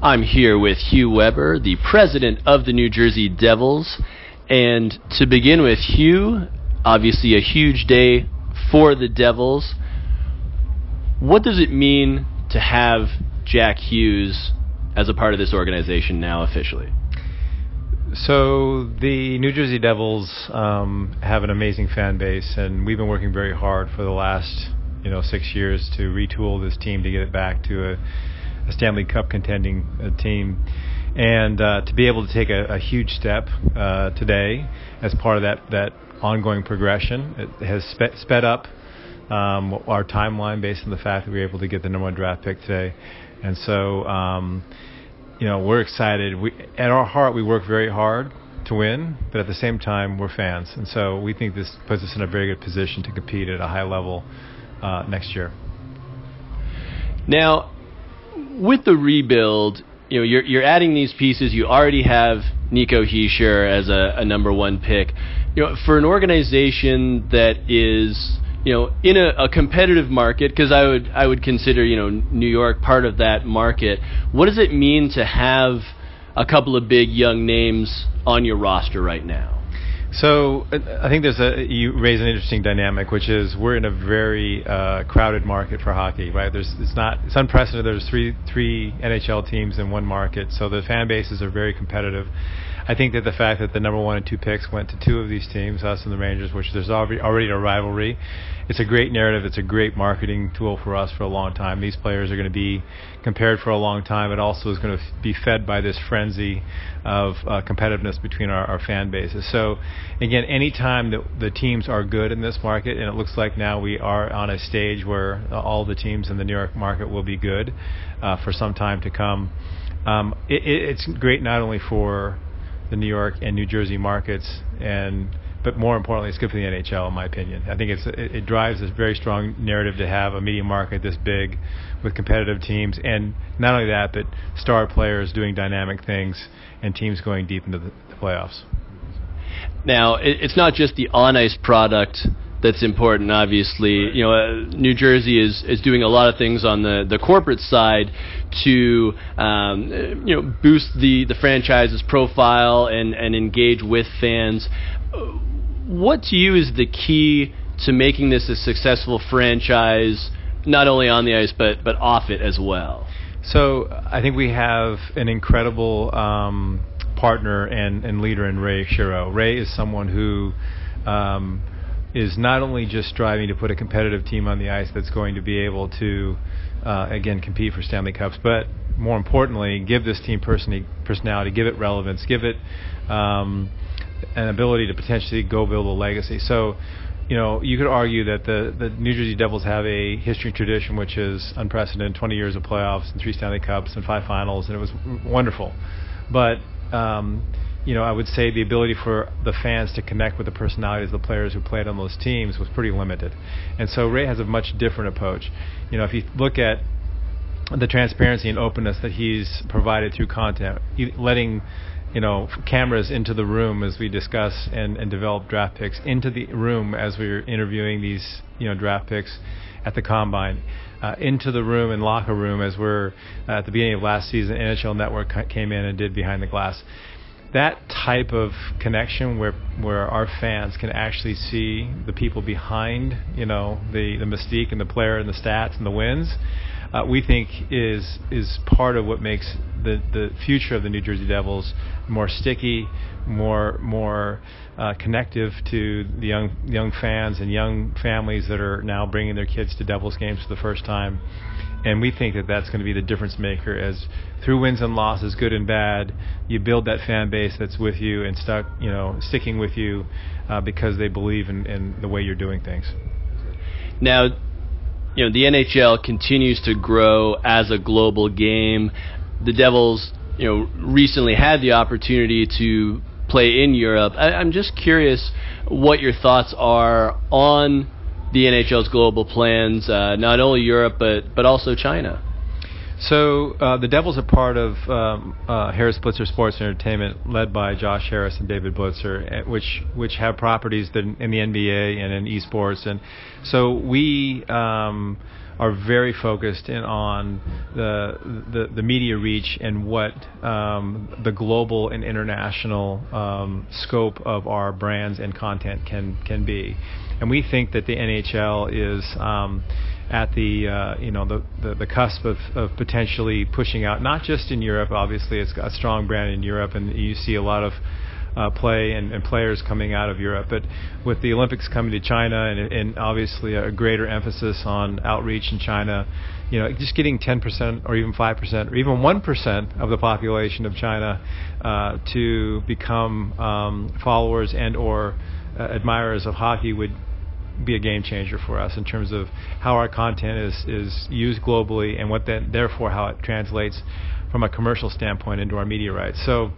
I'm here with Hugh Weber, the president of the New Jersey Devils. And to begin with, Hugh, obviously a huge day for the Devils. What does it mean to have Jack Hughes as a part of this organization now officially? So the New Jersey Devils um, have an amazing fan base, and we've been working very hard for the last you know six years to retool this team to get it back to a, a Stanley Cup contending uh, team, and uh, to be able to take a, a huge step uh, today as part of that that ongoing progression. It has spe- sped up um, our timeline based on the fact that we were able to get the number one draft pick today, and so. Um, you know, we're excited. We, at our heart, we work very hard to win, but at the same time, we're fans, and so we think this puts us in a very good position to compete at a high level uh, next year. Now, with the rebuild, you know, you're you're adding these pieces. You already have Nico Hischier as a, a number one pick. You know, for an organization that is you know, in a, a competitive market, because I would I would consider you know New York part of that market. What does it mean to have a couple of big young names on your roster right now? So I think there's a you raise an interesting dynamic, which is we're in a very uh, crowded market for hockey, right? There's it's not it's unprecedented. There's three three NHL teams in one market, so the fan bases are very competitive. I think that the fact that the number one and two picks went to two of these teams, us and the Rangers, which there's already already a rivalry, it's a great narrative. It's a great marketing tool for us for a long time. These players are going to be compared for a long time. It also is going to be fed by this frenzy of uh, competitiveness between our, our fan bases. So again, anytime that the teams are good in this market, and it looks like now we are on a stage where all the teams in the New York market will be good uh, for some time to come. Um, it, it's great not only for the New York and New Jersey markets, and but more importantly, it's good for the NHL, in my opinion. I think it's it, it drives a very strong narrative to have a media market this big, with competitive teams, and not only that, but star players doing dynamic things and teams going deep into the, the playoffs. Now, it, it's not just the on ice product that's important. Obviously, you know, uh, New Jersey is is doing a lot of things on the the corporate side to um, you know boost the the franchise's profile and and engage with fans. What to you is the key to making this a successful franchise, not only on the ice but but off it as well? So I think we have an incredible um, partner and, and leader in Ray Shero. Ray is someone who um, is not only just striving to put a competitive team on the ice that's going to be able to, uh, again, compete for Stanley Cups, but more importantly, give this team person- personality, give it relevance, give it um, an ability to potentially go build a legacy. So, you know, you could argue that the, the New Jersey Devils have a history and tradition which is unprecedented 20 years of playoffs and three Stanley Cups and five finals, and it was wonderful. But, um, you know, I would say the ability for the fans to connect with the personalities of the players who played on those teams was pretty limited. And so Ray has a much different approach. You know, if you look at the transparency and openness that he's provided through content, letting you know cameras into the room as we discuss and, and develop draft picks into the room as we are interviewing these you know draft picks at the combine. Uh, into the room and locker room as we're uh, at the beginning of last season NHL Network came in and did behind the glass. That type of connection where where our fans can actually see the people behind you know the the mystique and the player and the stats and the wins uh, we think is is part of what makes the the future of the New Jersey Devils more sticky more more uh, connective to the young young fans and young families that are now bringing their kids to Devils games for the first time. And we think that that's going to be the difference maker as through wins and losses good and bad you build that fan base that's with you and stuck you know sticking with you uh, because they believe in, in the way you're doing things. Now you know the NHL continues to grow as a global game the Devils, you know, recently had the opportunity to play in Europe. I, I'm just curious what your thoughts are on the NHL's global plans, uh, not only Europe but but also China. So uh, the Devils are part of um, uh, Harris Blitzer Sports Entertainment, led by Josh Harris and David Blitzer, eh, which which have properties in the NBA and in esports, and so we. Um, are very focused in on the, the, the media reach and what um, the global and international um, scope of our brands and content can can be, and we think that the NHL is. Um, at the uh, you know the, the, the cusp of, of potentially pushing out not just in Europe obviously it's a strong brand in Europe and you see a lot of uh, play and, and, players coming out of Europe. But with the Olympics coming to China and, and, obviously a greater emphasis on outreach in China, you know, just getting 10% or even 5% or even 1% of the population of China uh, to become um, followers and or uh, admirers of hockey would be a game changer for us in terms of how our content is is used globally and what that therefore how it translates from a commercial standpoint into our media rights. So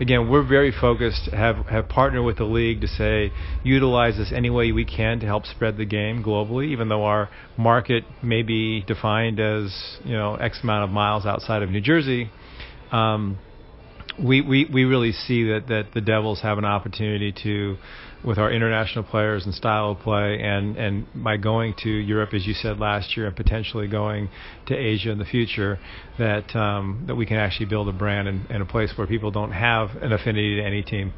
again, we're very focused, have, have partnered with the league to say, utilize this any way we can to help spread the game globally, even though our market may be defined as, you know, X amount of miles outside of New Jersey. Um, we, we, we really see that, that the Devils have an opportunity to, with our international players and style of play, and, and by going to Europe, as you said last year, and potentially going to Asia in the future, that um, that we can actually build a brand and, a place where people don't have an affinity to any team.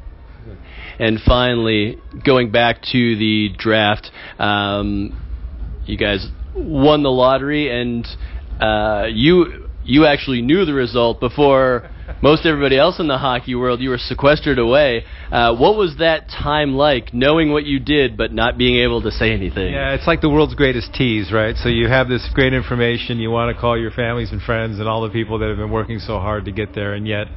And finally, going back to the draft, um, you guys won the lottery, and uh, you you actually knew the result before most everybody else in the hockey world, you were sequestered away. Uh, what was that time like, knowing what you did but not being able to say anything? Yeah, it's like the world's greatest tease, right? So you have this great information, you want to call your families and friends and all the people that have been working so hard to get there, and yet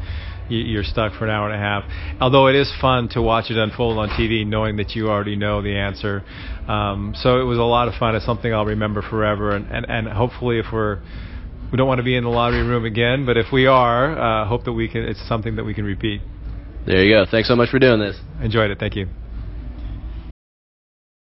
you're stuck for an hour and a half. Although it is fun to watch it unfold on TV, knowing that you already know the answer. Um, so it was a lot of fun. It's something I'll remember forever, and, and, and hopefully, if we're we don't want to be in the lottery room again, but if we are, uh, hope that we can. It's something that we can repeat. There you go. Thanks so much for doing this. Enjoyed it. Thank you.